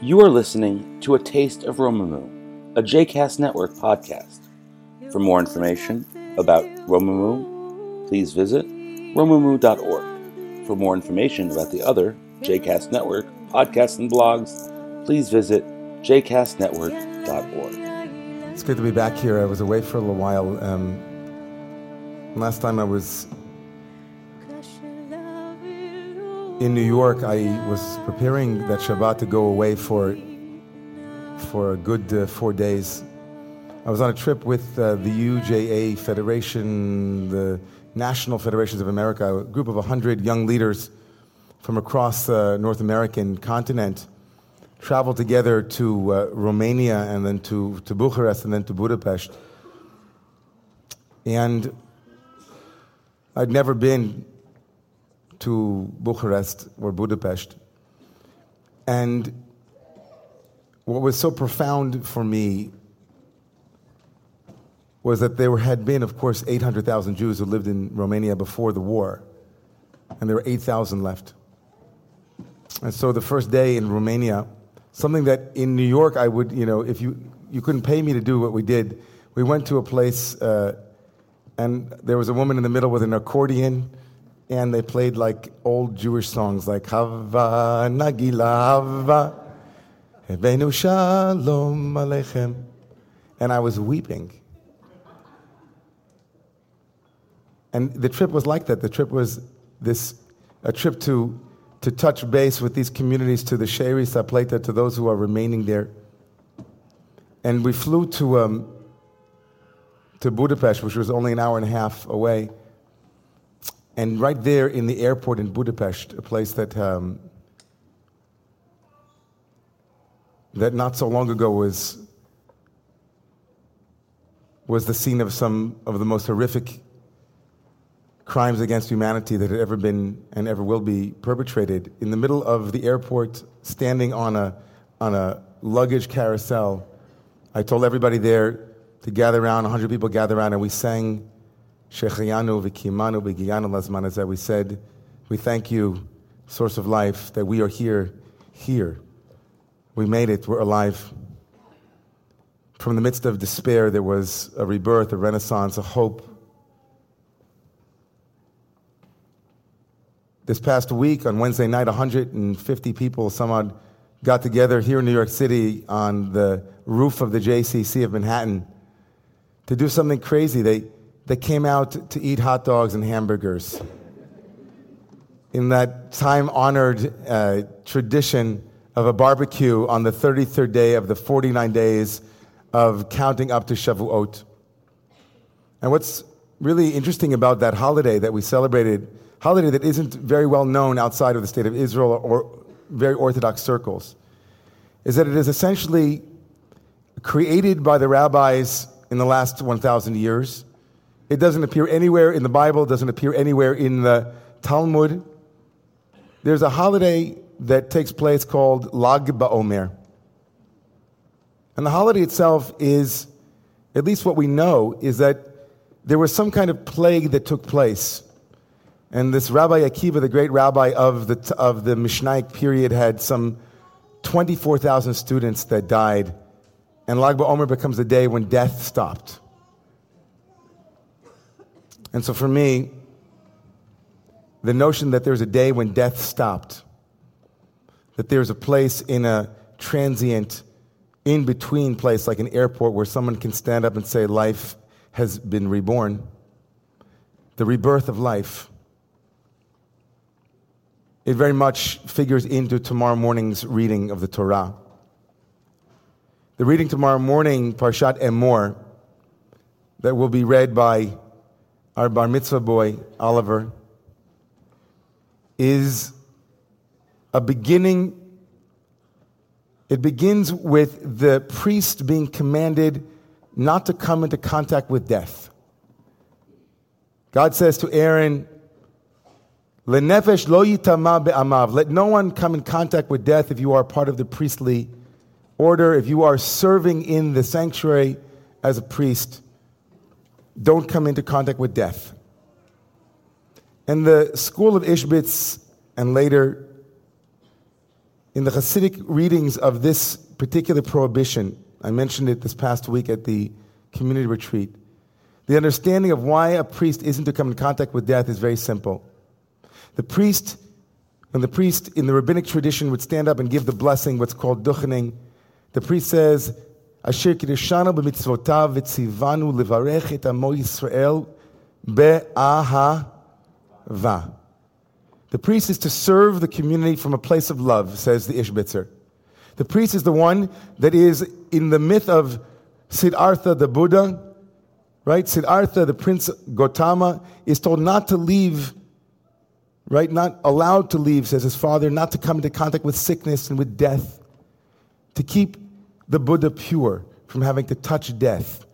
You are listening to A Taste of Romemu, a JCast Network podcast. For more information about Romemu, please visit romemu.org. For more information about the other JCast Network podcasts and blogs, please visit jcastnetwork.org. It's good to be back here. I was away for a little while. Um, last time I was in New York, I was preparing that Shabbat to go away for for a good uh, four days. I was on a trip with uh, the UJA Federation, the National Federations of America, a group of 100 young leaders from across the North American continent traveled together to uh, Romania and then to, to Bucharest and then to Budapest. And I'd never been to Bucharest or Budapest. And what was so profound for me was that there had been, of course, 800,000 Jews who lived in Romania before the war, and there were 8,000 left. And so the first day in Romania, something that in New York I would, you know, if you, you couldn't pay me to do what we did, we went to a place uh, and there was a woman in the middle with an accordion and they played like old Jewish songs like Hava Nagila Hava Hebenu Shalom Aleichem. And I was weeping. And the trip was like that. The trip was this a trip to to touch base with these communities, to the She'erit Hapletah, to those who are remaining there. And we flew to um, to Budapest, which was only an hour and a half away. And right there in the airport in Budapest, a place that, um, that not so long ago was, was the scene of some of the most horrific crimes against humanity that had ever been and ever will be perpetrated. In the middle of the airport, standing on a, on a luggage carousel, I told everybody there to gather around, 100 people gather around, and we sang Shechayanu v'kimanu b'giyanu lazman we said, we thank you, source of life, that we are here, here. We made it, we're alive. From the midst of despair, there was a rebirth, a renaissance, a hope. This past week, on Wednesday night, 150 people, somehow got together here in New York City on the roof of the JCC of Manhattan to do something crazy. They, that came out to eat hot dogs and hamburgers. In that time honored uh, tradition of a barbecue on the 33rd day of the 49 days of counting up to Shavuot. And what's really interesting about that holiday that we celebrated, holiday that isn't very well known outside of the state of Israel or very Orthodox circles, is that it is essentially created by the rabbis in the last 1,000 years it doesn't appear anywhere in the Bible, it doesn't appear anywhere in the Talmud. There's a holiday that takes place called Lag BaOmer. And the holiday itself is, at least what we know, is that there was some kind of plague that took place. And this Rabbi Akiva, the great rabbi of the, of the Mishnaic period, had some 24,000 students that died. And Lag BaOmer becomes the day when death stopped. And so for me, the notion that there's a day when death stopped, that there's a place in a transient, in between place like an airport where someone can stand up and say, Life has been reborn, the rebirth of life. It very much figures into tomorrow morning's reading of the Torah. The reading tomorrow morning, Parshat Emor, that will be read by our bar mitzvah boy, Oliver, is a beginning. It begins with the priest being commanded not to come into contact with death. God says to Aaron, Lenefesh lo yitama be'amav. Let no one come in contact with death if you are part of the priestly order, if you are serving in the sanctuary as a priest don't come into contact with death. And the school of Ishbitz and later in the Hasidic readings of this particular prohibition, I mentioned it this past week at the community retreat. The understanding of why a priest isn't to come in contact with death is very simple. The priest, when the priest in the rabbinic tradition would stand up and give the blessing, what's called duchening, the priest says, Asher kideshanu b'mitzvotav v'tzivanu levarech et amo Yisrael be'ahava. The priest is to serve the community from a place of love, says the Ishbitzer. The priest is the one that is in the myth of Siddhartha the Buddha, right? Siddhartha, the prince Gautama, is told not to leave, right? Not allowed to leave, says his father, not to come into contact with sickness and with death, to keep the Buddha pure from having to touch death.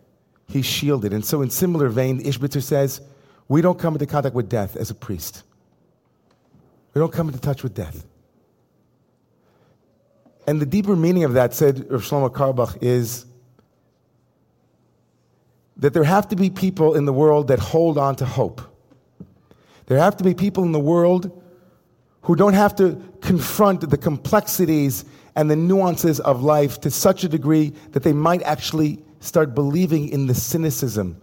He's shielded. And so, in similar vein, Ishbitzer says, we don't come into contact with death as a priest. We don't come into touch with death. And the deeper meaning of that, said Rav Shlomo Carlebach, is that there have to be people in the world that hold on to hope. There have to be people in the world who don't have to confront the complexities and the nuances of life to such a degree that they might actually start believing in the cynicism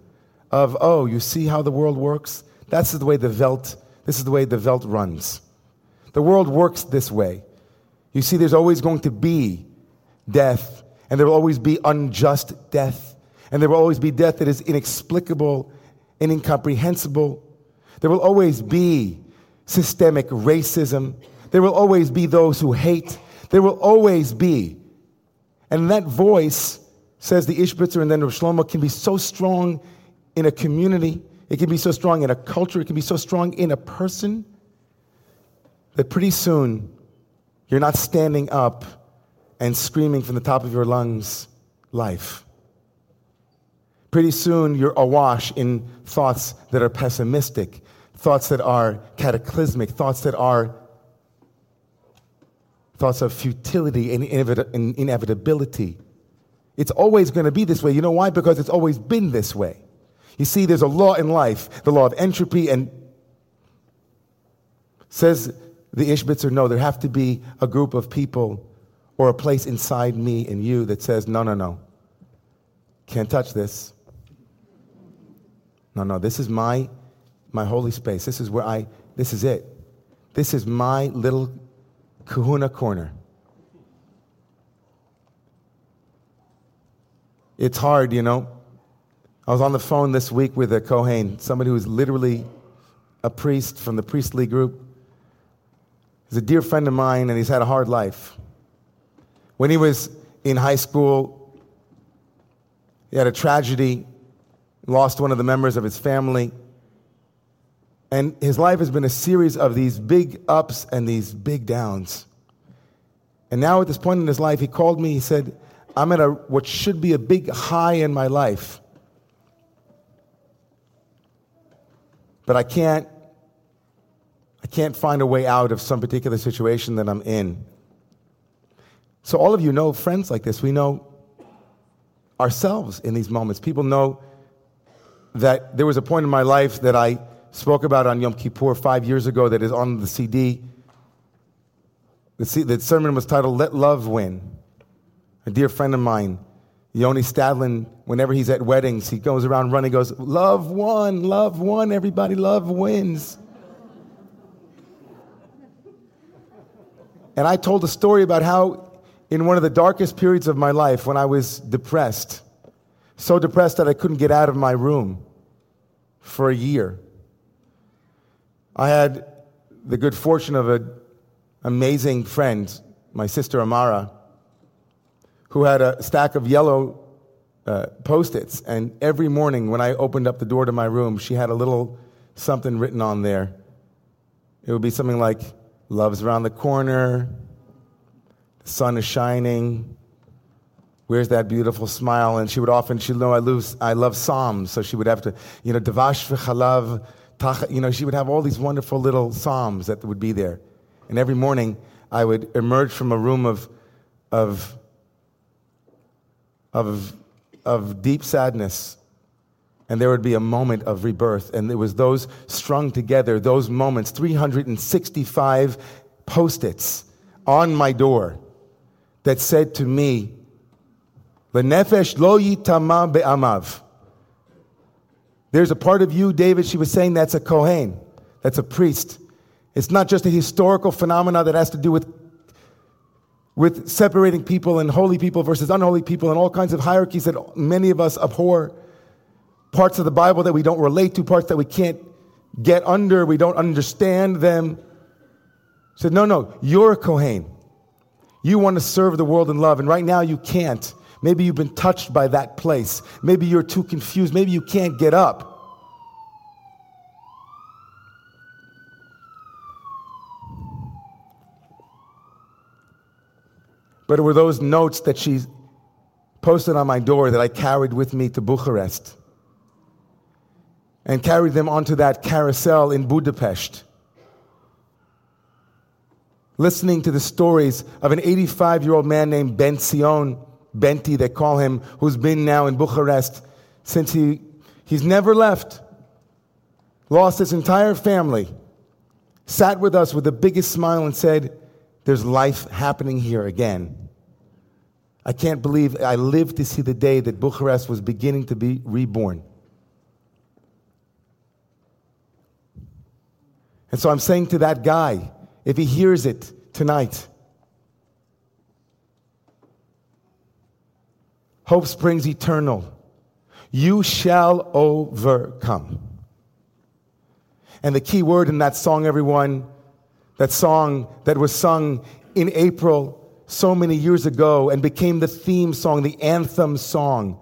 of, oh, you see how the world works? That's the way the Welt, this is the way the Welt runs. The world works this way. You see, there's always going to be death, and there will always be unjust death, and there will always be death that is inexplicable and incomprehensible. There will always be systemic racism. There will always be those who hate. There will always be. And that voice, says the Ishbitzer and then Rav Shlomo, can be so strong in a community, it can be so strong in a culture, it can be so strong in a person that pretty soon you're not standing up and screaming from the top of your lungs, life. Pretty soon you're awash in thoughts that are pessimistic, thoughts that are cataclysmic, thoughts that are thoughts of futility and inevitability. It's always going to be this way. You know why? Because it's always been this way. You see, there's a law in life, the law of entropy, and says the Ishbitzer, no, there have to be a group of people or a place inside me and you that says, no, no, no, can't touch this. No, no, this is my, my holy space. This is where I, this is it. This is my little kahuna corner. It's hard, you know. I was on the phone this week with a Kohen, somebody who's literally a priest from the priestly group. He's a dear friend of mine, and he's had a hard life. When he was in high school, he had a tragedy, lost one of the members of his family. And his life has been a series of these big ups and these big downs. And now, at this point in his life, he called me. He said, I'm at a, what should be a big high in my life. But I can't I can't find a way out of some particular situation that I'm in. So, all of you know friends like this. We know ourselves in these moments. People know that there was a point in my life that I spoke about on Yom Kippur five years ago that is on the CD. The, C- the sermon was titled Let Love Win. A dear friend of mine, Yoni Stadlin, whenever he's at weddings, he goes around running, goes, Love won, love won, everybody, love wins. And I told a story about how, in one of the darkest periods of my life, when I was depressed, so depressed that I couldn't get out of my room for a year, I had the good fortune of an amazing friend, my sister Amara, who had a stack of yellow uh, post its. And every morning when I opened up the door to my room, she had a little something written on there. It would be something like, Love's around the corner. The sun is shining. Where's that beautiful smile? And she would often, she'd know I, lose, I love Psalms, so she would have to, you know, Devash v'chalav, you know, she would have all these wonderful little Psalms that would be there. And every morning I would emerge from a room of, of, of, of deep sadness and there would be a moment of rebirth. And it was those strung together, those moments, 365 post its on my door that said to me, Lenefesh lo yitama be'amav. There's a part of you, David, she was saying that's a Kohen, that's a priest. It's not just a historical phenomena that has to do with, with separating people and holy people versus unholy people and all kinds of hierarchies that many of us abhor. Parts of the Bible that we don't relate to, parts that we can't get under, we don't understand them. Said, no, no, you're a Kohen. You want to serve the world in love, and right now you can't. Maybe you've been touched by that place. Maybe you're too confused. Maybe you can't get up. But it were those notes that she posted on my door that I carried with me to Bucharest and carried them onto that carousel in Budapest. Listening to the stories of an 85 year old man named Ben Sion, Benti, they call him, who's been now in Bucharest since he, he's never left, lost his entire family, sat with us with the biggest smile and said, There's life happening here again. I can't believe I lived to see the day that Bucharest was beginning to be reborn. And so I'm saying to that guy, if he hears it tonight, Hope Springs Eternal, you shall overcome. And the key word in that song, everyone, that song that was sung in April so many years ago and became the theme song, the anthem song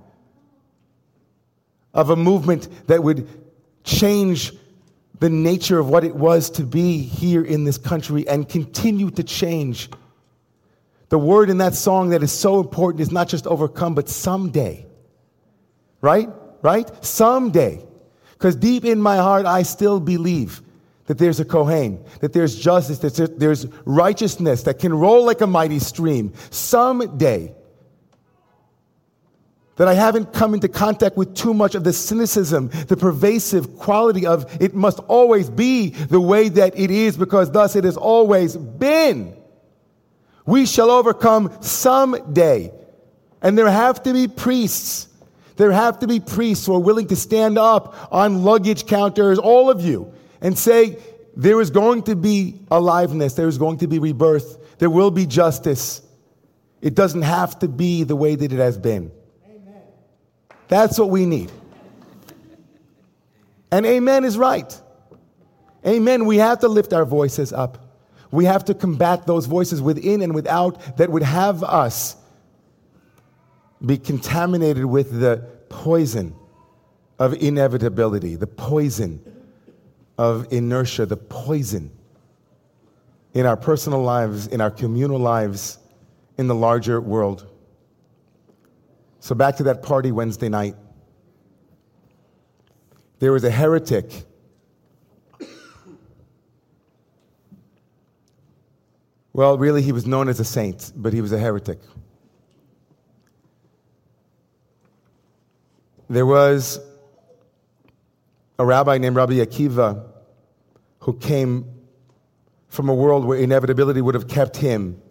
of a movement that would change the nature of what it was to be here in this country and continue to change. The word in that song that is so important is not just overcome, but someday. Right? Right? Someday. Because deep in my heart, I still believe that there's a Kohen, that there's justice, that there's righteousness that can roll like a mighty stream. Someday that I haven't come into contact with too much of the cynicism, the pervasive quality of it must always be the way that it is because thus it has always been. We shall overcome someday. And there have to be priests. There have to be priests who are willing to stand up on luggage counters, all of you, and say, there is going to be aliveness, there is going to be rebirth, there will be justice. It doesn't have to be the way that it has been. Amen. That's what we need. And amen is right. Amen. We have to lift our voices up. We have to combat those voices within and without that would have us be contaminated with the poison of inevitability, the poison of inertia, the poison in our personal lives, in our communal lives, in the larger world. So, back to that party Wednesday night. There was a heretic. Well, really, he was known as a saint, but he was a heretic. There was a rabbi named Rabbi Akiva who came from a world where inevitability would have kept him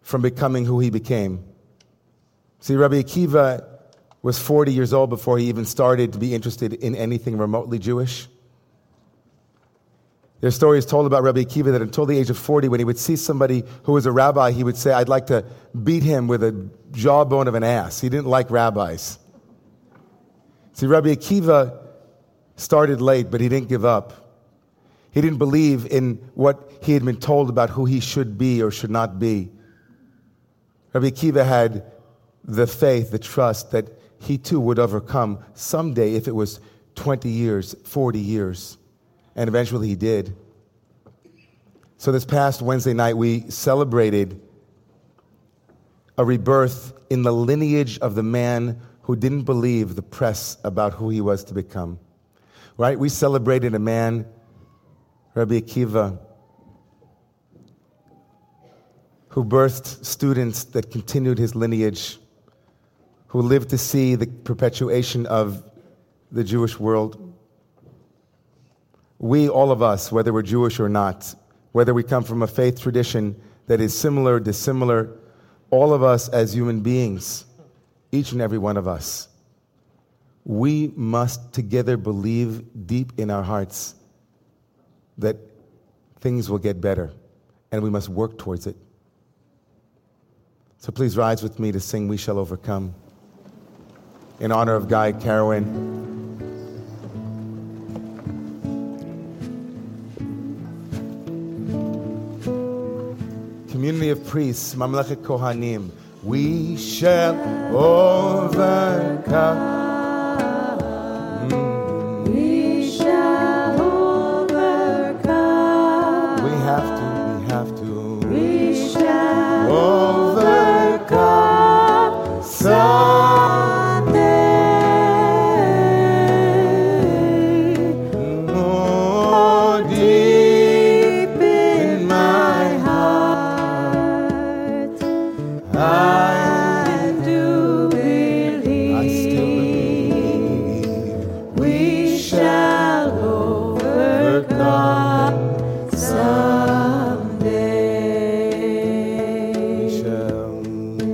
from becoming who he became. See, Rabbi Akiva was 40 years old before he even started to be interested in anything remotely Jewish. There's stories told about Rabbi Akiva that until the age of 40, when he would see somebody who was a rabbi, he would say, I'd like to beat him with a jawbone of an ass. He didn't like rabbis. See, Rabbi Akiva started late, but he didn't give up. He didn't believe in what he had been told about who he should be or should not be. Rabbi Akiva had the faith, the trust that he too would overcome someday if it was 20 years, 40 years. And eventually he did. So this past Wednesday night, we celebrated a rebirth in the lineage of the man who didn't believe the press about who he was to become. Right? We celebrated a man, Rabbi Akiva, who birthed students that continued his lineage who lived to see the perpetuation of the Jewish world. We, all of us, whether we're Jewish or not, whether we come from a faith tradition that is similar, dissimilar. All of us as human beings, each and every one of us, we must together believe deep in our hearts that things will get better and we must work towards it. So please rise with me to sing We Shall Overcome in honor of Guy Carawan. Community of priests, Mamlechet Kohanim, we shall overcome.